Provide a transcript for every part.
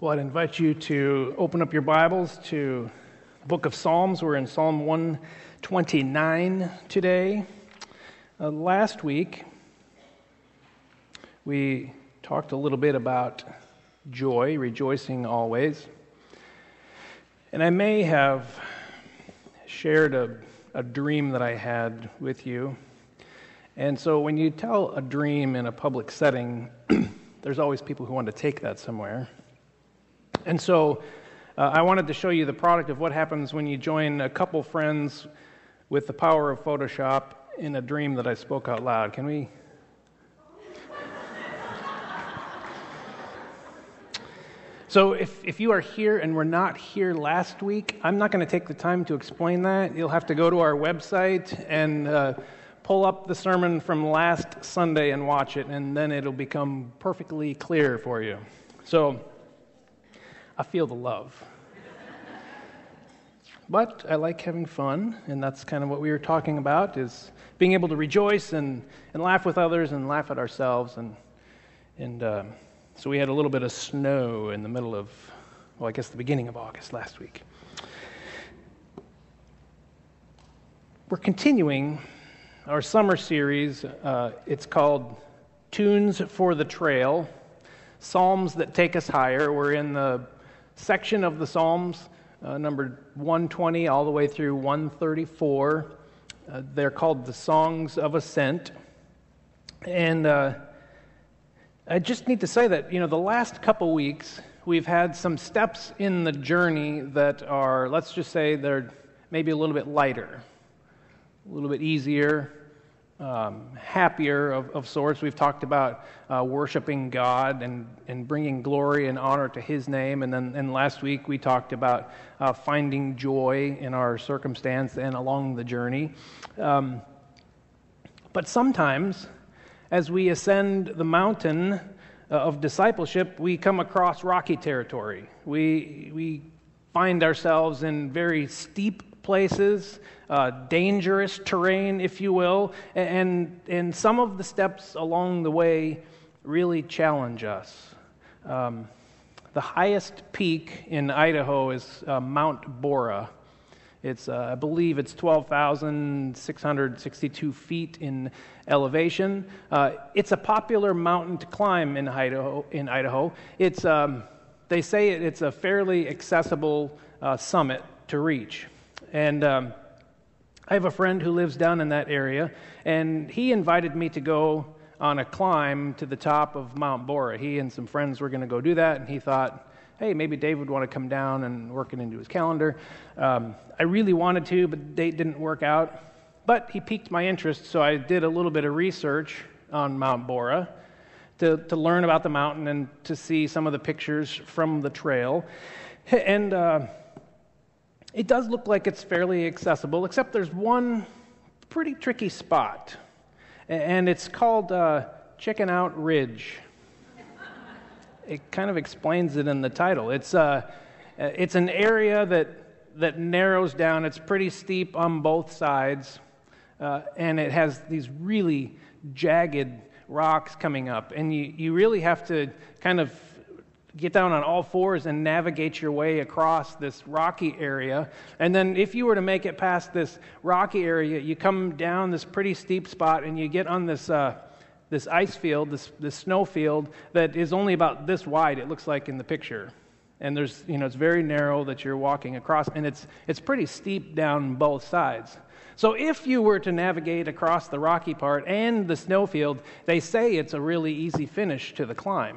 Well, I'd invite you to open up your Bibles to the book of Psalms. We're in Psalm 129 today. Uh, last week, we talked a little bit about joy, rejoicing always. And I may have shared a, a dream that I had with you. And so when you tell a dream in a public setting, there's always people who want to take that somewhere. And so uh, I wanted to show you the product of what happens when you join a couple friends with the power of Photoshop in a dream that I spoke out loud. Can we? So, if, if you are here and were not here last week, I'm not going to take the time to explain that. You'll have to go to our website and uh, pull up the sermon from last Sunday and watch it, and then it'll become perfectly clear for you. So, I feel the love. but I like having fun, and that's kind of what we were talking about is being able to rejoice and, and laugh with others and laugh at ourselves. And, and uh, so we had a little bit of snow in the middle of, well, I guess the beginning of August last week. We're continuing our summer series. Uh, it's called Tunes for the Trail Psalms that Take Us Higher. We're in the section of the Psalms, uh, numbered 120 all the way through 134. Uh, they're called the Songs of Ascent. And uh, I just need to say that, you know, the last couple weeks, we've had some steps in the journey that are, let's just say, they're maybe a little bit lighter, a little bit easier, um, happier of, of, sorts. We've talked about uh, worshiping God and, and bringing glory and honor to His name. And then and last week we talked about uh, finding joy in our circumstance and along the journey. Um, but sometimes, as we ascend the mountain uh, of discipleship, we come across rocky territory. We, we find ourselves in very steep places, uh, dangerous terrain, if you will, and, and some of the steps along the way really challenge us. Um, the highest peak in Idaho is uh, Mount Borah. It's, uh, I believe it's 12,662 feet in elevation. Uh, it's a popular mountain to climb in Idaho. In Idaho. It's, um, they say it, it's a fairly accessible uh, summit to reach. And um, I have a friend who lives down in that area, and he invited me to go on a climb to the top of Mount Borah. He and some friends were going to go do that, and he thought, hey, maybe Dave would want to come down and work it into his calendar. Um, I really wanted to, but the date didn't work out. But he piqued my interest, so I did a little bit of research on Mount Borah to, to learn about the mountain and to see some of the pictures from the trail. And uh, it does look like it's fairly accessible, except there's one pretty tricky spot, and it's called uh, Chicken Out Ridge. It kind of explains it in the title. It's, uh, it's an area that, that narrows down, it's pretty steep on both sides, uh, and it has these really jagged rocks coming up, and you, you really have to kind of get down on all fours and navigate your way across this rocky area. And then, if you were to make it past this rocky area, you come down this pretty steep spot and you get on this, uh, this ice field, this, this snow field that is only about this wide, it looks like in the picture. And there's, you know, it's very narrow that you're walking across, and it's, it's pretty steep down both sides. So, if you were to navigate across the rocky part and the snowfield, they say it's a really easy finish to the climb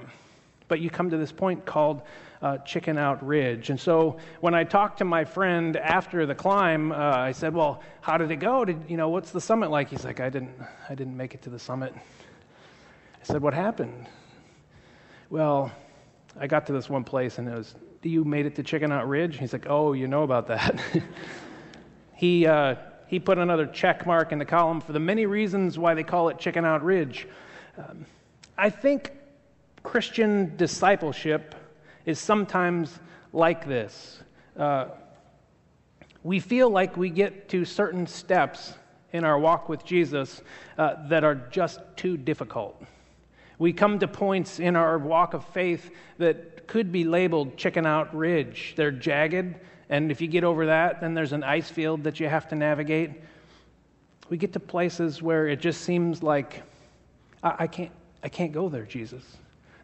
but you come to this point called uh, Chicken Out Ridge. And so when I talked to my friend after the climb, uh, I said, "Well, how did it go? Did you know what's the summit like?" He's like, "I didn't, I didn't make it to the summit." I said, "What happened?" Well, I got to this one place, and it was, "Do you made it to Chicken Out Ridge?" He's like, "Oh, you know about that." he uh, he put another check mark in the column for the many reasons why they call it Chicken Out Ridge. Um, I think Christian discipleship is sometimes like this. Uh, we feel like we get to certain steps in our walk with Jesus uh, that are just too difficult. We come to points in our walk of faith that could be labeled chicken out ridge. They're jagged, and if you get over that, then there's an ice field that you have to navigate. We get to places where it just seems like, I, I can't, I can't go there, Jesus.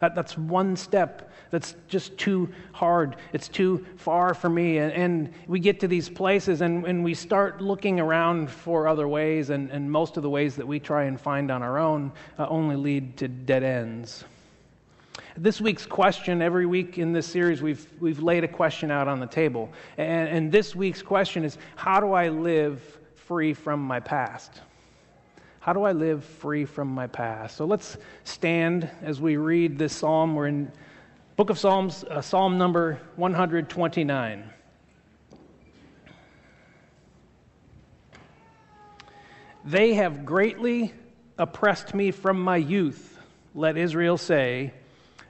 That, that's one step that's just too hard. It's too far for me. And, and we get to these places and, and we start looking around for other ways, and, and most of the ways that we try and find on our own uh, only lead to dead ends. This week's question, every week in this series, we've, we've laid a question out on the table. And, and this week's question is How do I live free from my past? How do I live free from my past? So let's stand as we read this psalm. We're in Book of Psalms, uh, Psalm number 129. They have greatly oppressed me from my youth, let Israel say.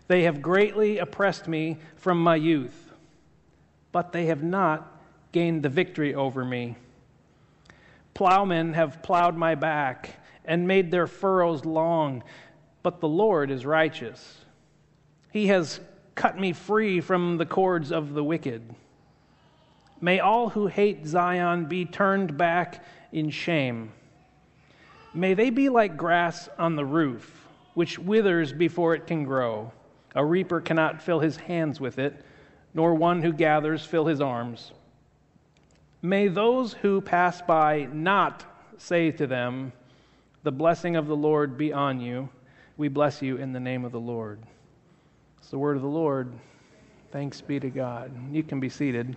They have greatly oppressed me from my youth, but they have not gained the victory over me. Plowmen have plowed my back and made their furrows long, but the Lord is righteous. He has cut me free from the cords of the wicked. May all who hate Zion be turned back in shame. May they be like grass on the roof, which withers before it can grow. A reaper cannot fill his hands with it, nor one who gathers fill his arms. May those who pass by not say to them, The blessing of the Lord be on you. We bless you in the name of the Lord. It's the word of the Lord. Thanks be to God. You can be seated.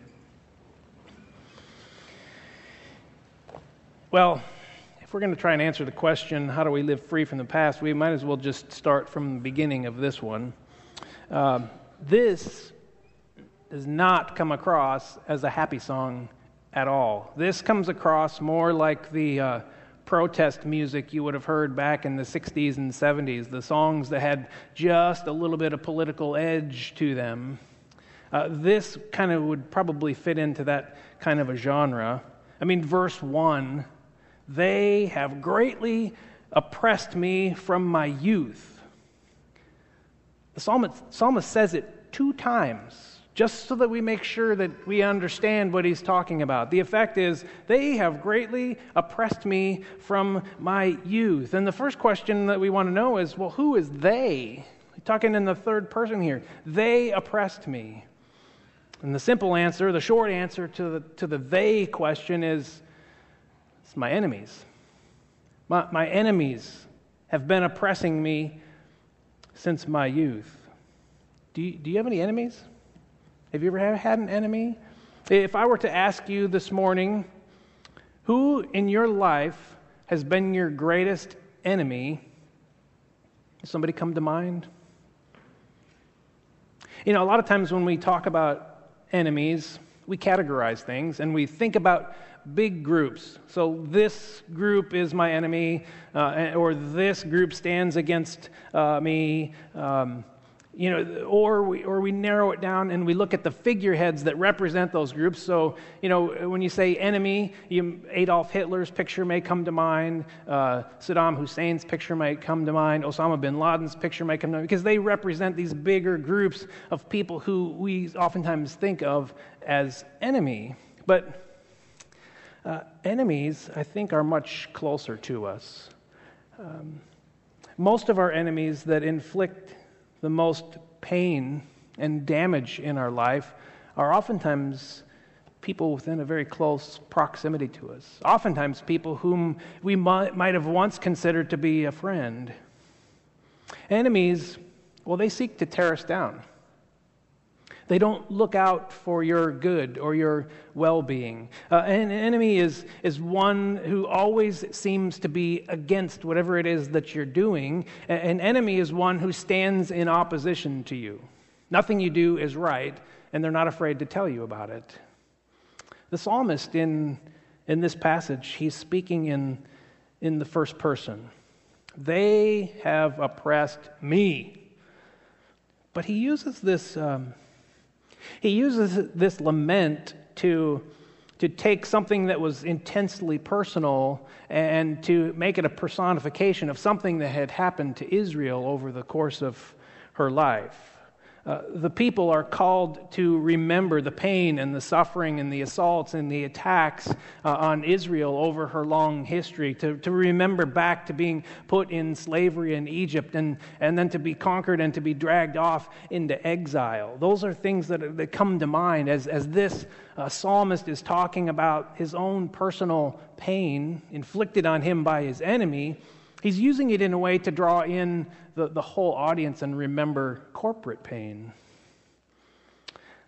Well, if we're going to try and answer the question, how do we live free from the past, we might as well just start from the beginning of this one. Uh, this does not come across as a happy song at all. This comes across more like the uh, protest music you would have heard back in the 60s and 70s, the songs that had just a little bit of political edge to them. Uh, this kind of would probably fit into that kind of a genre. I mean, verse 1 they have greatly oppressed me from my youth. The psalmist, psalmist says it two times just so that we make sure that we understand what he's talking about. The effect is, they have greatly oppressed me from my youth. And the first question that we want to know is, well, who is they? talking in the third person here. They oppressed me. And the simple answer, the short answer to the, to the they question is, it's my enemies. My, my enemies have been oppressing me since my youth. Do you, do you have any enemies? Have you ever had an enemy? If I were to ask you this morning, who in your life has been your greatest enemy? Does somebody come to mind? You know, a lot of times when we talk about enemies, we categorize things and we think about big groups. So this group is my enemy, uh, or this group stands against uh, me. Um, you know, or we, or we narrow it down and we look at the figureheads that represent those groups. So, you know, when you say enemy, you, Adolf Hitler's picture may come to mind, uh, Saddam Hussein's picture might come to mind, Osama bin Laden's picture might come to mind, because they represent these bigger groups of people who we oftentimes think of as enemy. But uh, enemies, I think, are much closer to us. Um, most of our enemies that inflict the most pain and damage in our life are oftentimes people within a very close proximity to us. Oftentimes, people whom we might, have once considered to be a friend. Enemies, well, they seek to tear us down. They don't look out for your good or your well being. Uh, an enemy is, is one who always seems to be against whatever it is that you're doing. An enemy is one who stands in opposition to you. Nothing you do is right, and they're not afraid to tell you about it. The psalmist in, in this passage, he's speaking in, in the first person. They have oppressed me. But he uses this. Um, he uses this lament to, to take something that was intensely personal and to make it a personification of something that had happened to Israel over the course of her life. Uh, the people are called to remember the pain and the suffering and the assaults and the attacks uh, on Israel over her long history, to, to remember back to being put in slavery in Egypt and, and then to be conquered and to be dragged off into exile. Those are things that, that come to mind as, as this uh, psalmist is talking about his own personal pain inflicted on him by his enemy He's using it in a way to draw in the, the whole audience and remember corporate pain.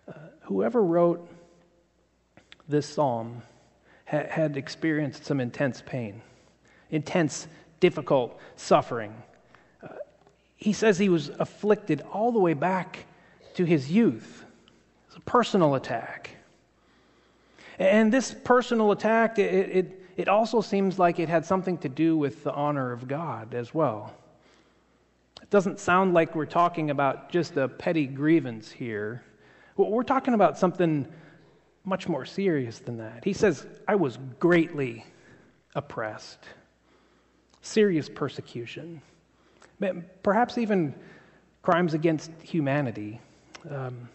Uh, whoever wrote this psalm ha- had experienced some intense pain, intense, difficult suffering. Uh, he says he was afflicted all the way back to his youth. It's a personal attack. And this personal attack, it, it it also seems like it had something to do with the honor of God as well. It doesn't sound like we're talking about just a petty grievance here. We're talking about something much more serious than that. He says, I was greatly oppressed, serious persecution, perhaps even crimes against humanity. Um,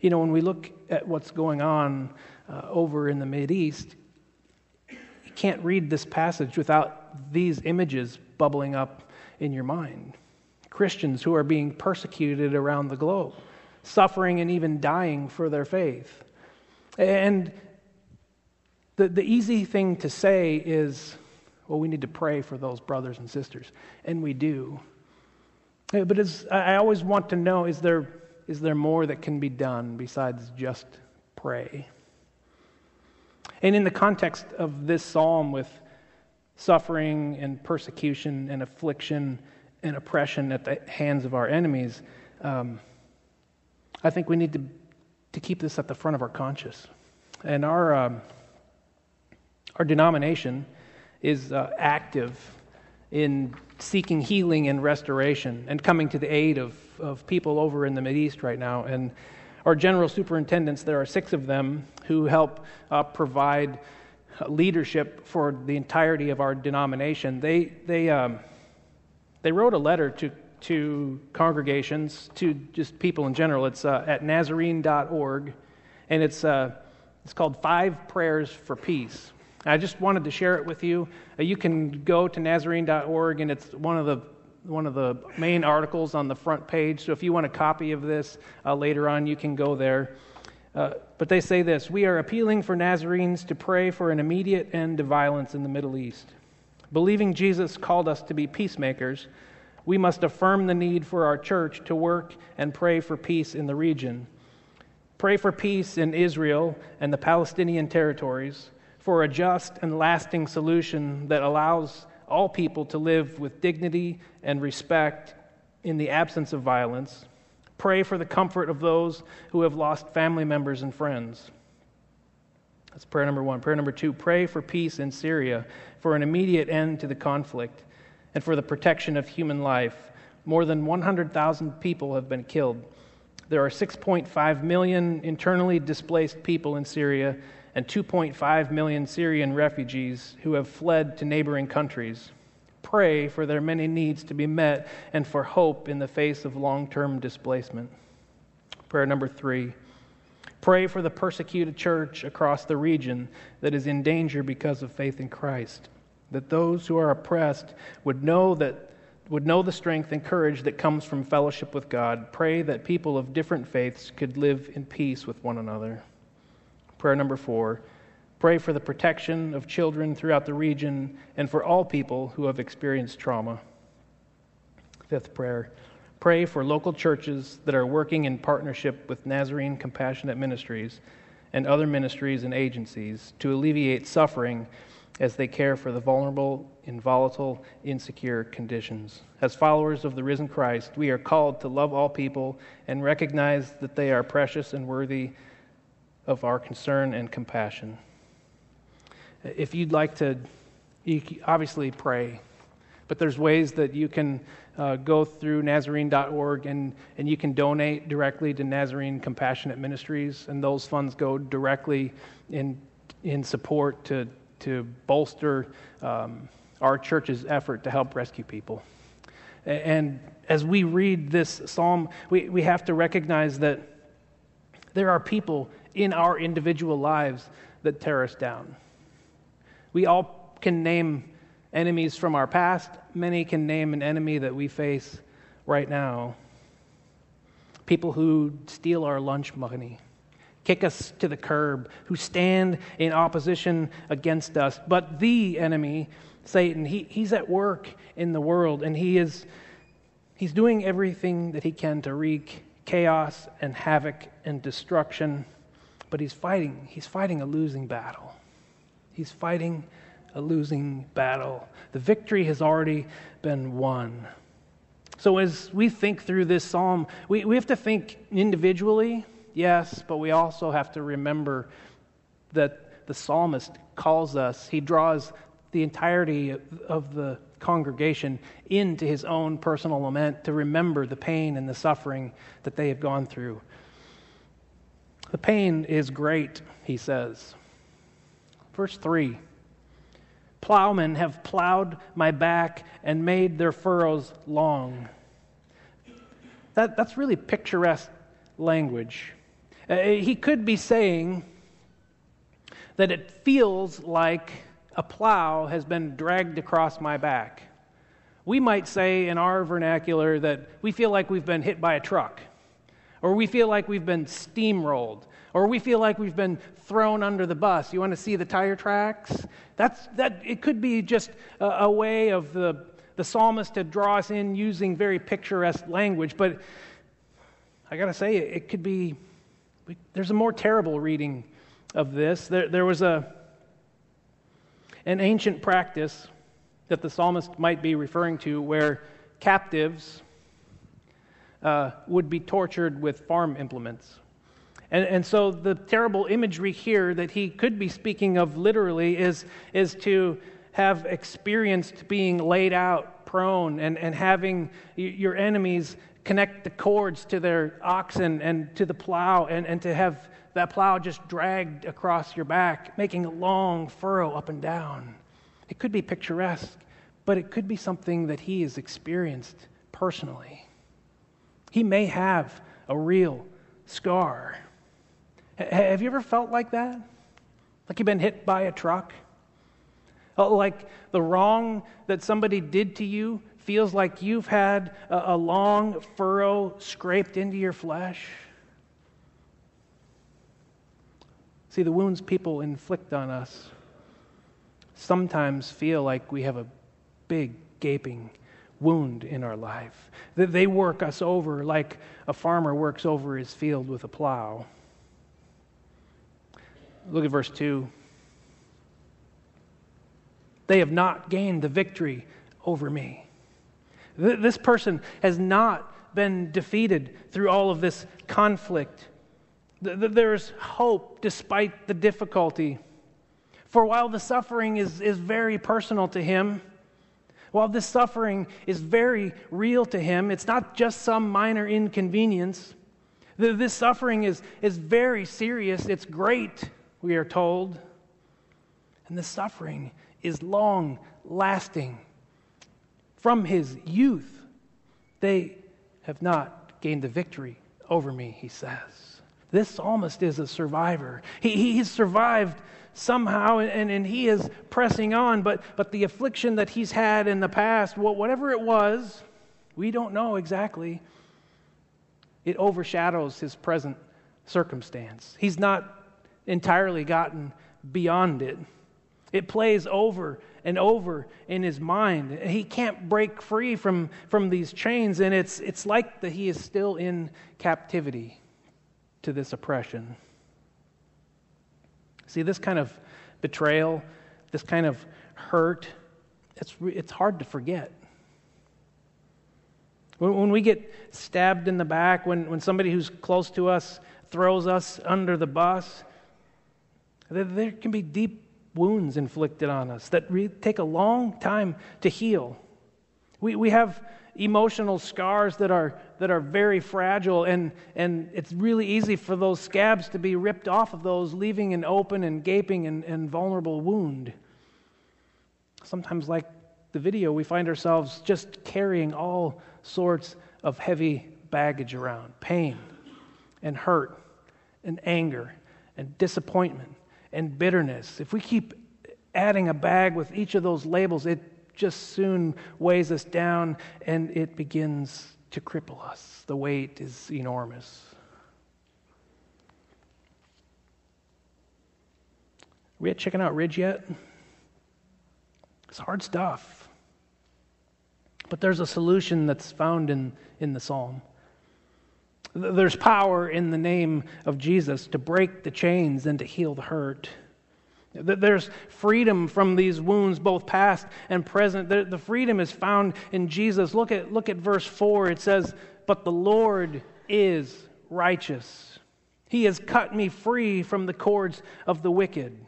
you know, when we look at what's going on uh, over in the East, can't read this passage without these images bubbling up in your mind. Christians who are being persecuted around the globe, suffering and even dying for their faith. And the, the easy thing to say is, well, we need to pray for those brothers and sisters. And we do. Uh, but as I always want to know is there, is there more that can be done besides just pray? And in the context of this psalm, with suffering and persecution and affliction and oppression at the hands of our enemies, um, I think we need to, to keep this at the front of our conscience. And our, um, our denomination is uh, active in seeking healing and restoration and coming to the aid of, of people over in the East right now. And our general superintendents, there are six of them who help uh, provide leadership for the entirety of our denomination. They, they, um, they wrote a letter to, to congregations, to just people in general. It's uh, at Nazarene.org, and it's, uh, it's called Five Prayers for Peace. I just wanted to share it with you. Uh, you can go to Nazarene.org, and it's one of the one of the main articles on the front page. So if you want a copy of this uh, later on, you can go there. Uh, but they say this We are appealing for Nazarenes to pray for an immediate end to violence in the Middle East. Believing Jesus called us to be peacemakers, we must affirm the need for our church to work and pray for peace in the region. Pray for peace in Israel and the Palestinian territories, for a just and lasting solution that allows all people to live with dignity and respect in the absence of violence. Pray for the comfort of those who have lost family members and friends. That's prayer number one. Prayer number two pray for peace in Syria, for an immediate end to the conflict, and for the protection of human life. More than 100,000 people have been killed. There are 6.5 million internally displaced people in Syria and 2.5 million Syrian refugees who have fled to neighboring countries. Pray for their many needs to be met and for hope in the face of long term displacement. Prayer number three pray for the persecuted church across the region that is in danger because of faith in Christ, that those who are oppressed would know that would know the strength and courage that comes from fellowship with God. Pray that people of different faiths could live in peace with one another. Prayer number four pray for the protection of children throughout the region and for all people who have experienced trauma. Fifth prayer pray for local churches that are working in partnership with Nazarene Compassionate Ministries and other ministries and agencies to alleviate suffering as they care for the vulnerable in volatile, insecure conditions. As followers of the risen Christ, we are called to love all people and recognize that they are precious and worthy of our concern and compassion. If you'd like to, you obviously pray, but there's ways that you can uh, go through Nazarene.org and, and you can donate directly to Nazarene Compassionate Ministries, and those funds go directly in in support to, to bolster um, our church's effort to help rescue people. And as we read this psalm, we, we have to recognize that there are people in our individual lives that tear us down. We all can name enemies from our past, many can name an enemy that we face right now. People who steal our lunch money, kick us to the curb, who stand in opposition against us. But the enemy, Satan, he, he's at work in the world, and he is he's doing everything that he can to wreak chaos and havoc and destruction. But he's fighting. He's fighting a losing battle. He's fighting a losing battle. The victory has already been won. So, as we think through this psalm, we, we have to think individually, yes, but we also have to remember that the psalmist calls us, he draws the entirety of the congregation into his own personal lament to remember the pain and the suffering that they have gone through. The pain is great, he says. Verse 3 Plowmen have plowed my back and made their furrows long. That, that's really picturesque language. Uh, he could be saying that it feels like a plow has been dragged across my back. We might say in our vernacular that we feel like we've been hit by a truck, or we feel like we've been steamrolled, or we feel like we've been thrown under the bus. You want to see the tire tracks? That's, that, it could be just a, a way of the, the psalmist to draw us in using very picturesque language, but I got to say, it, it could be, there's a more terrible reading of this. There, there was a, an ancient practice that the psalmist might be referring to where captives uh, would be tortured with farm implements. And, and so the terrible imagery here that he could be speaking of literally is, is to have experienced being laid out prone and, and having your enemies connect the cords to their oxen and to the plow and, and to have that plow just dragged across your back, making a long furrow up and down. It could be picturesque, but it could be something that he has experienced personally. He may have a real scar. Have you ever felt like that? Like you've been hit by a truck? Uh, like the wrong that somebody did to you feels like you've had a, a long furrow scraped into your flesh? See, the wounds people inflict on us sometimes feel like we have a big, gaping wound in our life. That they work us over like a farmer works over his field with a plow. Look at verse 2. They have not gained the victory over me. This person has not been defeated through all of this conflict. There's hope despite the difficulty. For while the suffering is, is very personal to him, while this suffering is very real to him, it's not just some minor inconvenience. This suffering is, is very serious, it's great we are told. And the suffering is long lasting. From his youth, they have not gained the victory over me, he says. This psalmist is a survivor. He, he survived somehow and, and he is pressing on, but, but the affliction that he's had in the past, whatever it was, we don't know exactly. It overshadows his present circumstance. He's not entirely gotten beyond it. It plays over and over in his mind. He can't break free from, from these chains, and it's, it's like that he is still in captivity to this oppression. See, this kind of betrayal, this kind of hurt, it's, it's hard to forget. When, when we get stabbed in the back, when, when somebody who's close to us throws us under the bus, there can be deep wounds inflicted on us that take a long time to heal. We, we have emotional scars that are, that are very fragile, and, and it's really easy for those scabs to be ripped off of those, leaving an open and gaping and, and vulnerable wound. Sometimes, like the video, we find ourselves just carrying all sorts of heavy baggage around pain and hurt and anger and disappointment and bitterness. If we keep adding a bag with each of those labels, it just soon weighs us down and it begins to cripple us. The weight is enormous. Are We at Chicken Out Ridge yet? It's hard stuff. But there's a solution that's found in, in the psalm. There's power in the name of Jesus to break the chains and to heal the hurt. There's freedom from these wounds, both past and present. The, freedom is found in Jesus. Look at, look at verse 4. It says, But the Lord is righteous. He has cut me free from the cords of the wicked.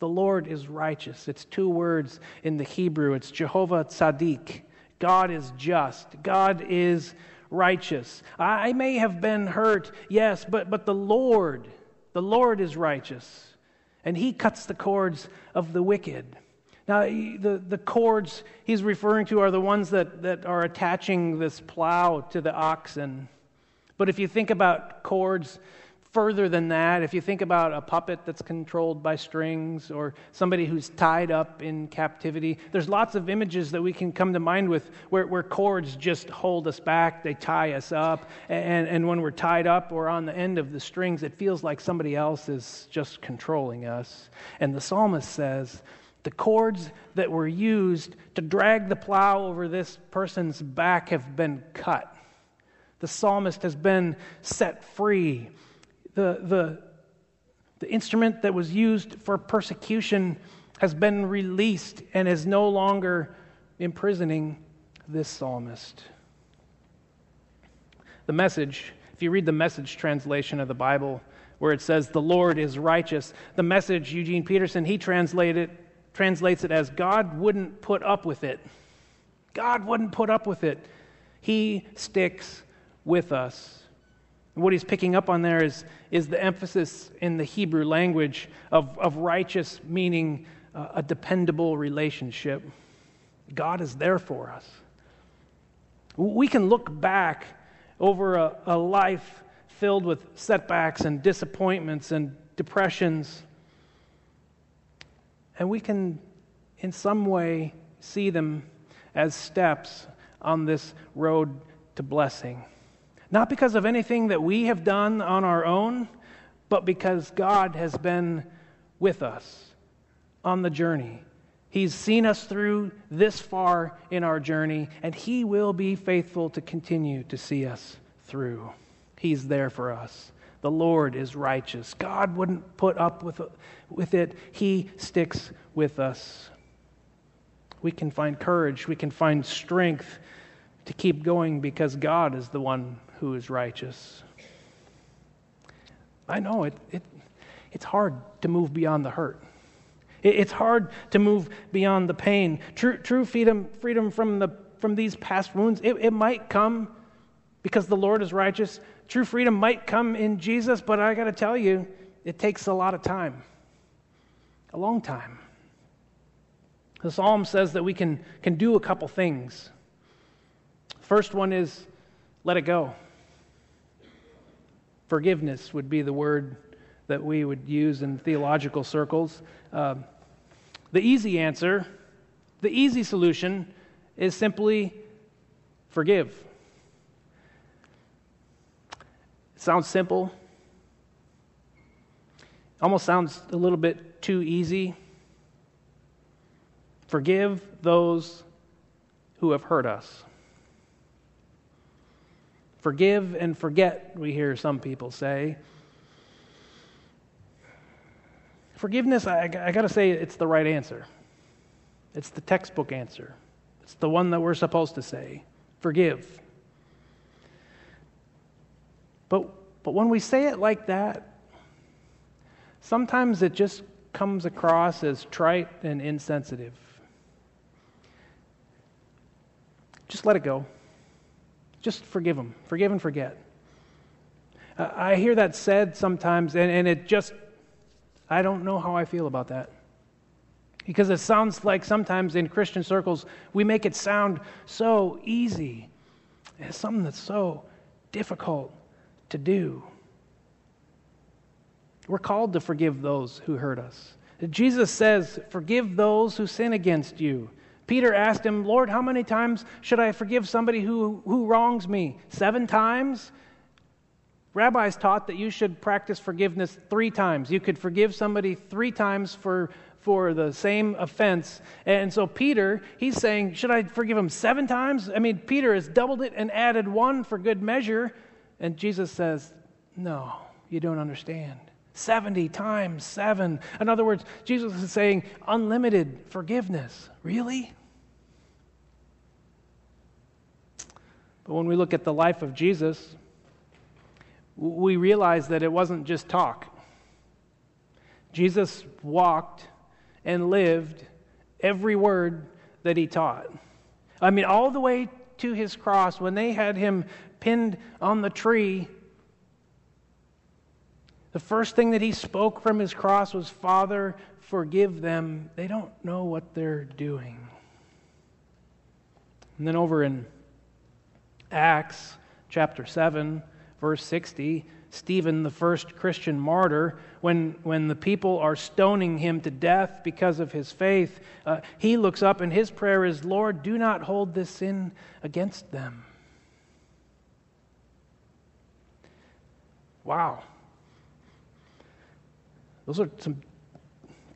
The Lord is righteous. It's two words in the Hebrew. It's Jehovah Tzaddik. God is just. God is righteous. I may have been hurt, yes, but, but the Lord, the Lord is righteous. And he cuts the cords of the wicked. Now, the, the cords he's referring to are the ones that, that are attaching this plow to the oxen. But if you think about cords, further than that, if you think about a puppet that's controlled by strings or somebody who's tied up in captivity, there's lots of images that we can come to mind with where, where cords just hold us back, they tie us up, and, and when we're tied up or on the end of the strings, it feels like somebody else is just controlling us. And the psalmist says, the cords that were used to drag the plow over this person's back have been cut. The psalmist has been set free the, the, the instrument that was used for persecution has been released and is no longer imprisoning this psalmist. The message, if you read the message translation of the Bible, where it says, The Lord is righteous, the message, Eugene Peterson, he translated, translates it as, God wouldn't put up with it. God wouldn't put up with it. He sticks with us. What he's picking up on there is, is the emphasis in the Hebrew language of, of righteous, meaning uh, a dependable relationship. God is there for us. We can look back over a, a life filled with setbacks and disappointments and depressions, and we can, in some way, see them as steps on this road to blessing. Not because of anything that we have done on our own, but because God has been with us on the journey. He's seen us through this far in our journey, and He will be faithful to continue to see us through. He's there for us. The Lord is righteous. God wouldn't put up with, with it, He sticks with us. We can find courage, we can find strength to keep going because God is the one who is righteous. I know it, it, it's hard to move beyond the hurt. It, it's hard to move beyond the pain. True, true freedom, freedom from, the, from these past wounds, it, it might come because the Lord is righteous. True freedom might come in Jesus, but I got to tell you, it takes a lot of time, a long time. The psalm says that we can, can do a couple things. First one is let it go. Forgiveness would be the word that we would use in theological circles. Uh, the easy answer, the easy solution, is simply forgive. Sounds simple, almost sounds a little bit too easy. Forgive those who have hurt us. Forgive and forget, we hear some people say. Forgiveness, I, I got to say, it's the right answer. It's the textbook answer. It's the one that we're supposed to say. Forgive. But, but when we say it like that, sometimes it just comes across as trite and insensitive. Just let it go. Just forgive them. Forgive and forget. I hear that said sometimes, and, and it just, I don't know how I feel about that. Because it sounds like sometimes in Christian circles, we make it sound so easy. It's something that's so difficult to do. We're called to forgive those who hurt us. Jesus says, Forgive those who sin against you. Peter asked him, Lord, how many times should I forgive somebody who, who wrongs me? Seven times? Rabbis taught that you should practice forgiveness three times. You could forgive somebody three times for, for the same offense. And so Peter, he's saying, Should I forgive him seven times? I mean, Peter has doubled it and added one for good measure. And Jesus says, No, you don't understand. 70 times 7. In other words, Jesus is saying unlimited forgiveness. Really? But when we look at the life of Jesus, we realize that it wasn't just talk. Jesus walked and lived every word that he taught. I mean, all the way to his cross, when they had him pinned on the tree, the first thing that he spoke from his cross was, Father, forgive them. They don't know what they're doing. And then over in Acts chapter 7, verse 60, Stephen, the first Christian martyr, when, when the people are stoning him to death because of his faith, uh, he looks up and his prayer is, Lord, do not hold this sin against them. Wow. Those are some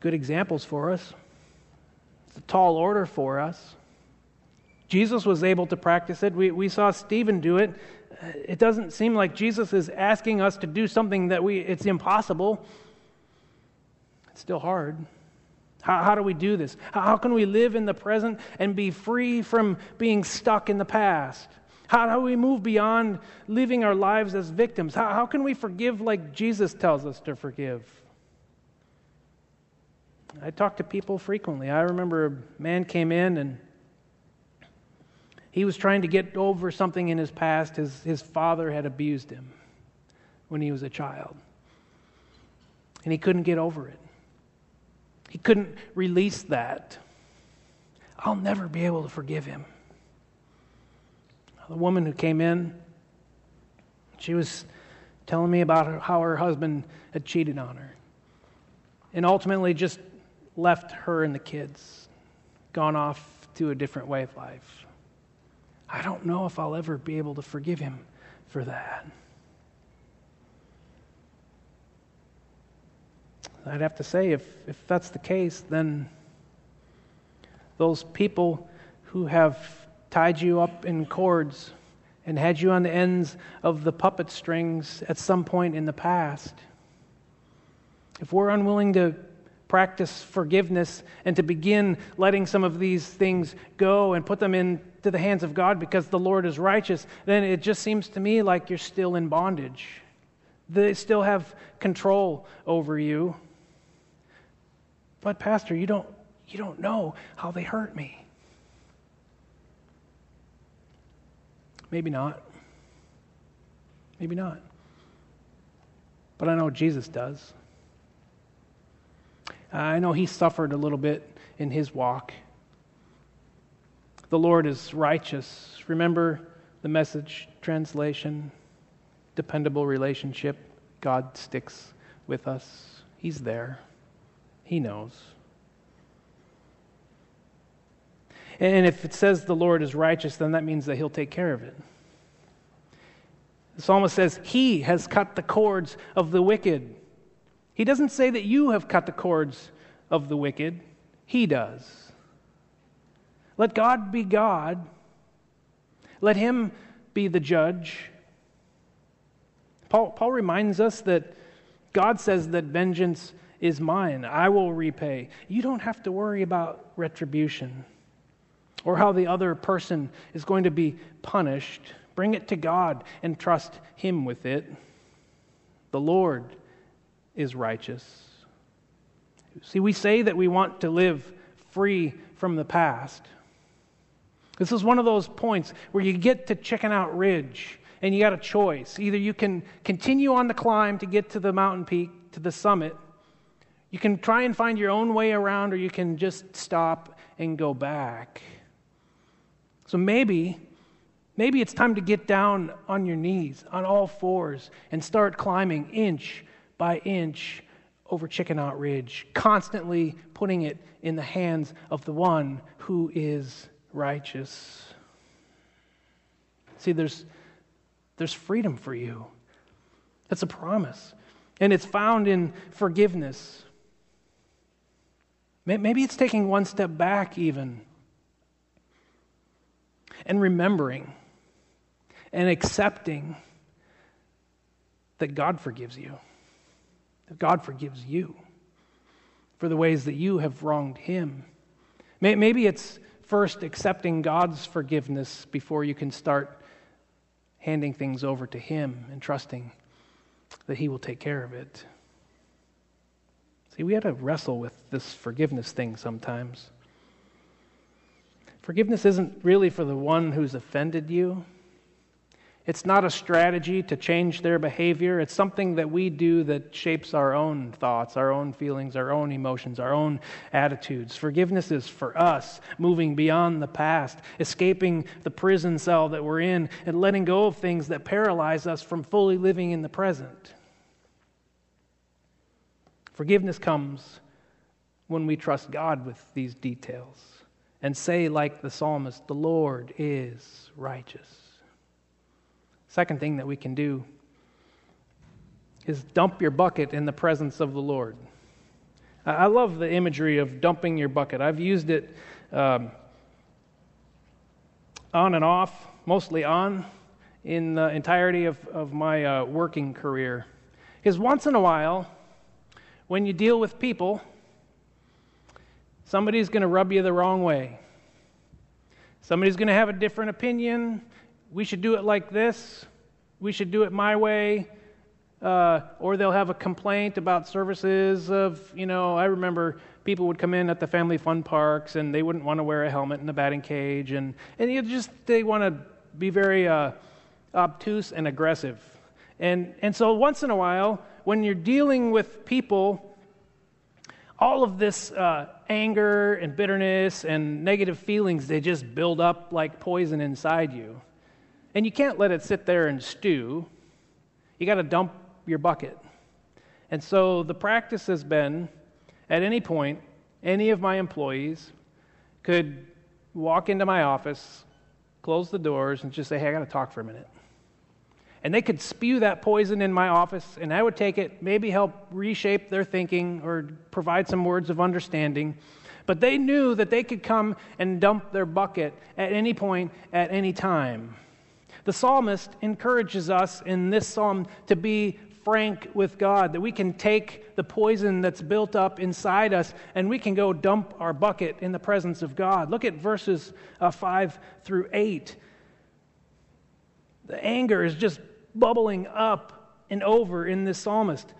good examples for us. It's a tall order for us. Jesus was able to practice it. We, we saw Stephen do it. It doesn't seem like Jesus is asking us to do something that we, it's impossible. It's still hard. How, how do we do this? How, how can we live in the present and be free from being stuck in the past? How do we move beyond living our lives as victims? How, how can we forgive like Jesus tells us to forgive? I talk to people frequently. I remember a man came in and he was trying to get over something in his past. His, his father had abused him when he was a child. And he couldn't get over it. He couldn't release that. I'll never be able to forgive him. The woman who came in, she was telling me about how her husband had cheated on her. And ultimately just left her and the kids, gone off to a different way of life. I don't know if I'll ever be able to forgive him for that. I'd have to say, if, if that's the case, then those people who have tied you up in cords and had you on the ends of the puppet strings at some point in the past, if we're unwilling to practice forgiveness and to begin letting some of these things go and put them into the hands of God because the Lord is righteous, then it just seems to me like you're still in bondage. They still have control over you. But pastor, you don't you don't know how they hurt me. Maybe not. Maybe not. But I know Jesus does. Uh, I know he suffered a little bit in his walk. The Lord is righteous. Remember the message translation dependable relationship. God sticks with us, He's there, He knows. And if it says the Lord is righteous, then that means that He'll take care of it. The psalmist says, He has cut the cords of the wicked. He doesn't say that you have cut the cords of the wicked, He does. Let God be God, let Him be the judge. Paul, Paul reminds us that God says that vengeance is mine, I will repay. You don't have to worry about retribution or how the other person is going to be punished. Bring it to God and trust Him with it. The Lord is righteous. See, we say that we want to live free from the past. This is one of those points where you get to Chicken Out Ridge and you got a choice. Either you can continue on the climb to get to the mountain peak, to the summit. You can try and find your own way around, or you can just stop and go back. So maybe, maybe it's time to get down on your knees, on all fours, and start climbing inch by inch over Chicken Out Ridge, constantly putting it in the hands of the one who is righteous. See, there's, there's freedom for you. That's a promise. And it's found in forgiveness. Maybe it's taking one step back, even, and remembering and accepting that God forgives you, that God forgives you for the ways that you have wronged Him. Maybe it's first accepting God's forgiveness before you can start handing things over to Him and trusting that He will take care of it. See, we have to wrestle with this forgiveness thing sometimes. Forgiveness isn't really for the one who's offended you. It's not a strategy to change their behavior. It's something that we do that shapes our own thoughts, our own feelings, our own emotions, our own attitudes. Forgiveness is for us moving beyond the past, escaping the prison cell that we're in, and letting go of things that paralyze us from fully living in the present. Forgiveness comes when we trust God with these details and say, like the psalmist, the Lord is righteous. Second thing that we can do is dump your bucket in the presence of the Lord. I love the imagery of dumping your bucket. I've used it um, on and off, mostly on, in the entirety of, of my uh, working career. Because once in a while, when you deal with people, somebody's going to rub you the wrong way. Somebody's going to have a different opinion. We should do it like this. We should do it my way. Uh, or they'll have a complaint about services of, you know, I remember people would come in at the family fun parks and they wouldn't want to wear a helmet in the batting cage. And, and you just, they want to be very uh, obtuse and aggressive. And, and so once in a while, when you're dealing with people, all of this uh, anger and bitterness and negative feelings, they just build up like poison inside you. And you can't let it sit there and stew. You got to dump your bucket. And so the practice has been at any point, any of my employees could walk into my office, close the doors, and just say, Hey, I got to talk for a minute and they could spew that poison in my office, and I would take it, maybe help reshape their thinking or provide some words of understanding. But they knew that they could come and dump their bucket at any point, at any time. The psalmist encourages us in this psalm to be frank with God, that we can take the poison that's built up inside us and we can go dump our bucket in the presence of God. Look at verses uh, 5 through 8. The anger is just bubbling up and over in this psalmist.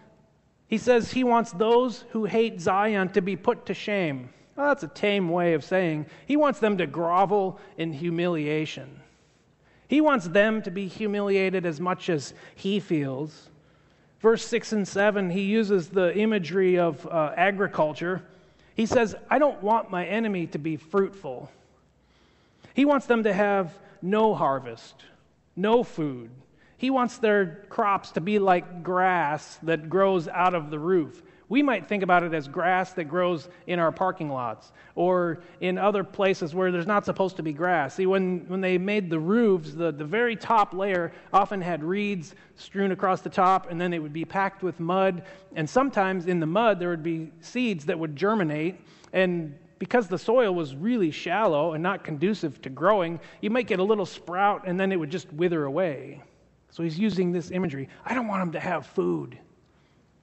He says he wants those who hate Zion to be put to shame. Well, that's a tame way of saying he wants them to grovel in humiliation. He wants them to be humiliated as much as he feels. Verse 6 and 7, he uses the imagery of uh, agriculture. He says, I don't want my enemy to be fruitful. He wants them to have no harvest, no food. He wants their crops to be like grass that grows out of the roof. We might think about it as grass that grows in our parking lots or in other places where there's not supposed to be grass. See, when, when they made the roofs, the, the very top layer often had reeds strewn across the top, and then it would be packed with mud. And sometimes in the mud, there would be seeds that would germinate. And because the soil was really shallow and not conducive to growing, you might get a little sprout and then it would just wither away. So he's using this imagery. I don't want them to have food.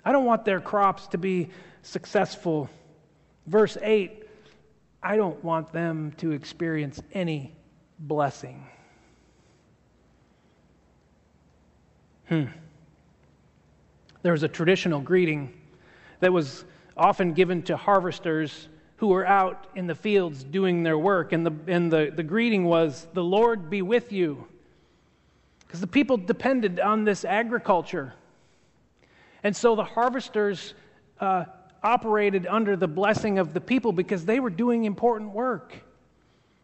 I don't want their crops to be successful. Verse 8 I don't want them to experience any blessing. Hmm. There was a traditional greeting that was often given to harvesters who were out in the fields doing their work. And the, and the, the greeting was, The Lord be with you. Because the people depended on this agriculture. And so the harvesters uh, operated under the blessing of the people because they were doing important work.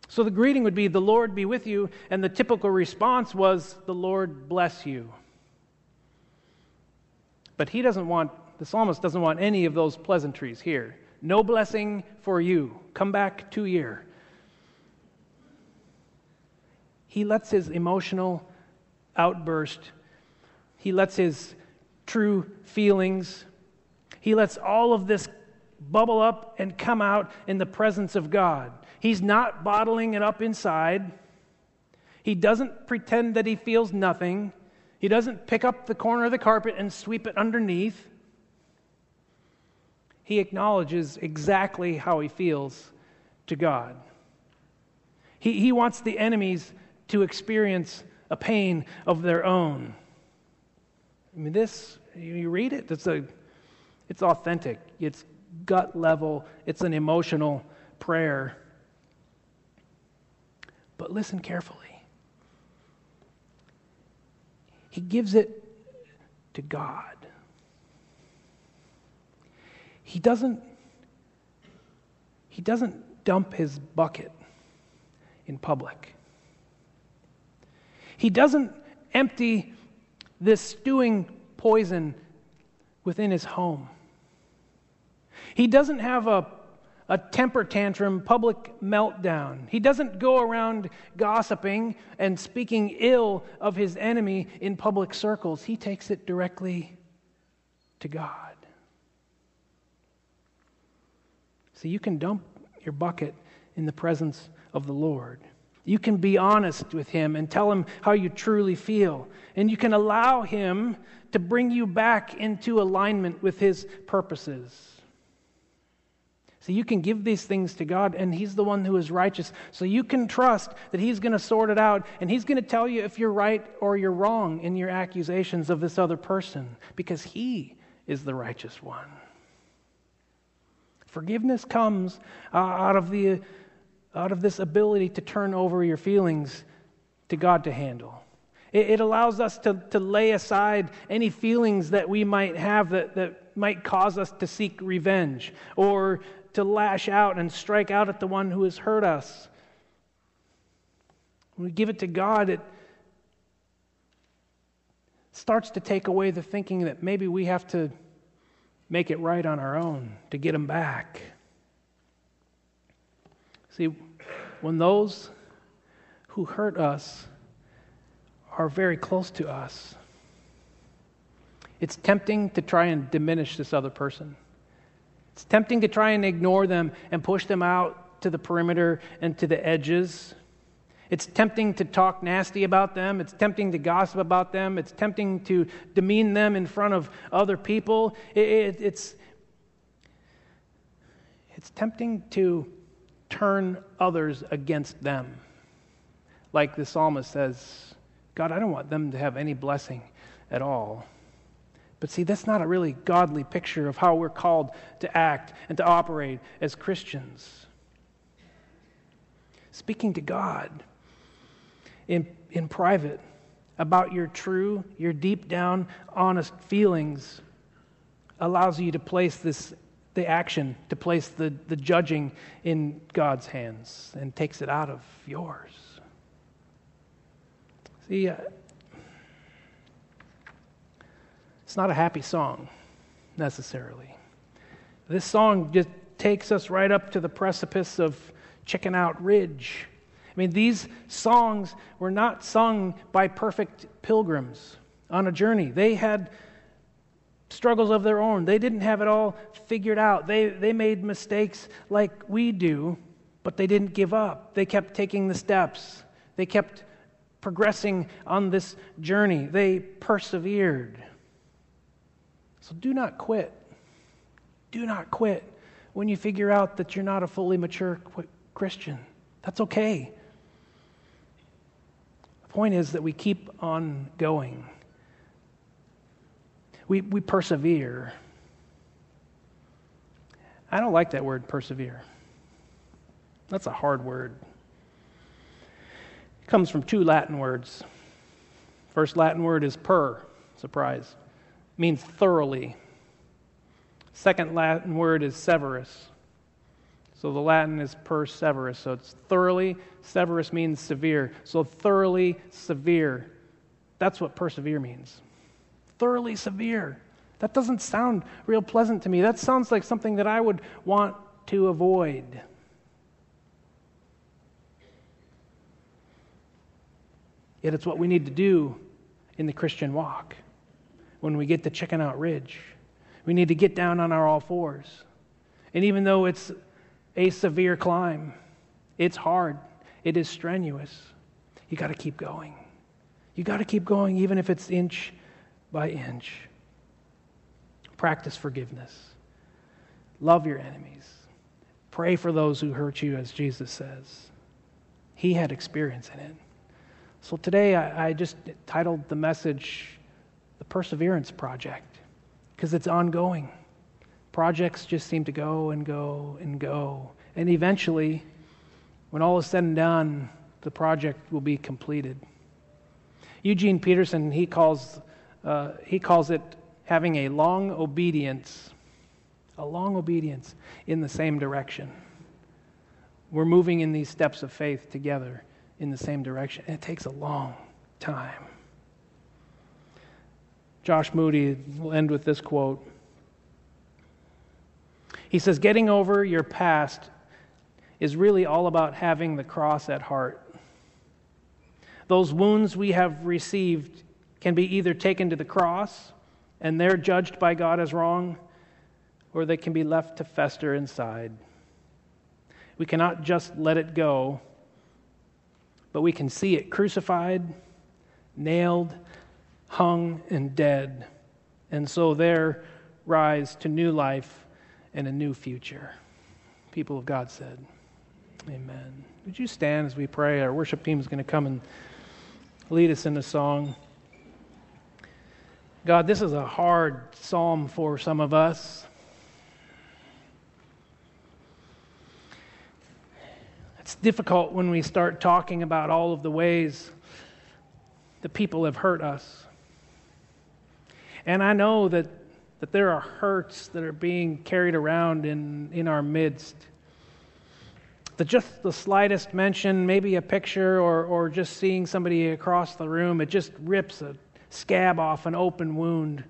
So the greeting would be, The Lord be with you. And the typical response was, The Lord bless you. But he doesn't want, the psalmist doesn't want any of those pleasantries here. No blessing for you. Come back two year. He lets his emotional outburst, he lets his true feelings, he lets all of this bubble up and come out in the presence of God. He's not bottling it up inside. He doesn't pretend that he feels nothing. He doesn't pick up the corner of the carpet and sweep it underneath he acknowledges exactly how he feels to God. He, he wants the enemies to experience a pain of their own. I mean, this, you read it, it's, a, it's authentic, it's gut level, it's an emotional prayer. But listen carefully. He gives it to God. He doesn't, he doesn't dump his bucket in public. He doesn't empty this stewing poison within his home. He doesn't have a, a temper tantrum, public meltdown. He doesn't go around gossiping and speaking ill of his enemy in public circles. He takes it directly to God. So you can dump your bucket in the presence of the Lord. You can be honest with Him and tell Him how you truly feel. And you can allow Him to bring you back into alignment with His purposes. So you can give these things to God, and He's the one who is righteous. So you can trust that He's going to sort it out, and He's going to tell you if you're right or you're wrong in your accusations of this other person, because He is the righteous one. Forgiveness comes uh, out, of the, out of this ability to turn over your feelings to God to handle. It, it allows us to, to lay aside any feelings that we might have that, that might cause us to seek revenge or to lash out and strike out at the one who has hurt us. When we give it to God, it starts to take away the thinking that maybe we have to make it right on our own to get them back. See, when those who hurt us are very close to us, it's tempting to try and diminish this other person. It's tempting to try and ignore them and push them out to the perimeter and to the edges. It's tempting to talk nasty about them. It's tempting to gossip about them. It's tempting to demean them in front of other people. It, it, it's, it's tempting to turn others against them. Like the psalmist says, God, I don't want them to have any blessing at all. But see, that's not a really godly picture of how we're called to act and to operate as Christians. Speaking to God in, in private about your true, your deep down, honest feelings allows you to place this the action to place the, the judging in God's hands and takes it out of yours. See, uh, it's not a happy song necessarily. This song just takes us right up to the precipice of Chicken Out Ridge I mean, these songs were not sung by perfect pilgrims on a journey. They had struggles of their own. They didn't have it all figured out. They, they made mistakes like we do, but they didn't give up. They kept taking the steps, they kept progressing on this journey. They persevered. So do not quit. Do not quit when you figure out that you're not a fully mature Christian. That's okay The point is that we keep on going. We, we persevere. I don't like that word, persevere. That's a hard word. It comes from two Latin words. First Latin word is per, surprise, means thoroughly. Second Latin word is severus. So the Latin is perseverus. So it's thoroughly. Severus means severe. So thoroughly severe. That's what persevere means. Thoroughly severe. That doesn't sound real pleasant to me. That sounds like something that I would want to avoid. Yet it's what we need to do in the Christian walk when we get to chicken out Ridge. We need to get down on our all fours. And even though it's a severe climb. It's hard, it is strenuous. You got to keep going. You got to keep going, even if it's inch by inch. Practice forgiveness. Love your enemies. Pray for those who hurt you, as Jesus says. He had experience in it. So today I, I just titled the message The Perseverance Project because it's ongoing. Projects just seem to go and go and go. And eventually, when all is said and done, the project will be completed. Eugene Peterson, he calls, uh, he calls it having a long obedience, a long obedience in the same direction. We're moving in these steps of faith together in the same direction. And it takes a long time. Josh Moody will end with this quote he says, Getting over your past is really all about having the cross at heart. Those wounds we have received can be either taken to the cross and they're judged by God as wrong, or they can be left to fester inside. We cannot just let it go, but we can see it crucified, nailed, hung, and dead. And so there rise to new life and a new future. People of God said, Amen. Would you stand as we pray? Our worship team is going to come and lead us in a song. God, this is a hard psalm for some of us. It's difficult when we start talking about all of the ways the people have hurt us. And I know that that there are hurts that are being carried around in, in our midst. That just the slightest mention, maybe a picture or, or just seeing somebody across the room, it just rips a scab off an open wound.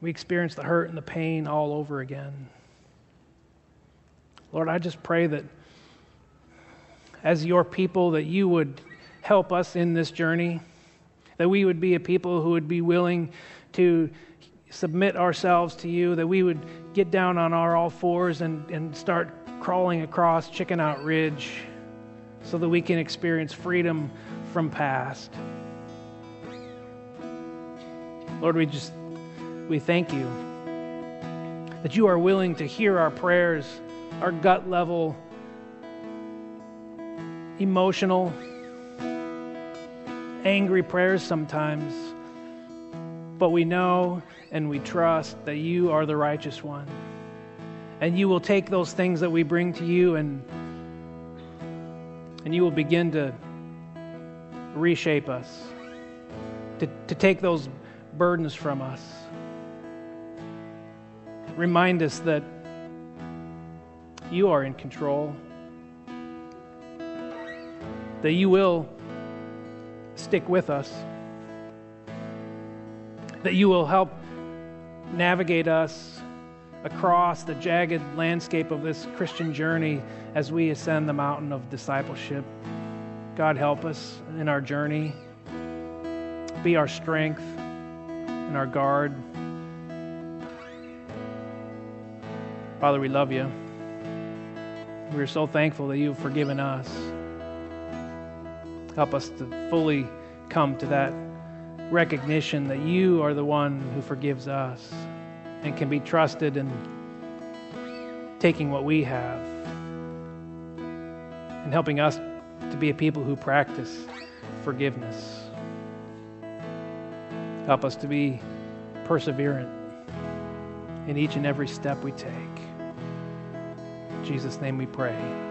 We experience the hurt and the pain all over again. Lord, I just pray that as your people that you would help us in this journey that we would be a people who would be willing to submit ourselves to you, that we would get down on our all fours and, and start crawling across Chicken Out Ridge so that we can experience freedom from past. Lord, we just we thank you that you are willing to hear our prayers, our gut level, emotional, angry prayers sometimes, but we know and we trust that you are the righteous one. And you will take those things that we bring to you and, and you will begin to reshape us, to, to take those burdens from us. Remind us that you are in control, that you will stick with us, that you will help navigate us across the jagged landscape of this Christian journey as we ascend the mountain of discipleship. God, help us in our journey. Be our strength and our guard. Father, we love you. We're so thankful that you've forgiven us. Help us to fully come to that recognition that you are the one who forgives us and can be trusted in taking what we have and helping us to be a people who practice forgiveness. Help us to be perseverant in each and every step we take. Jesus' name we pray.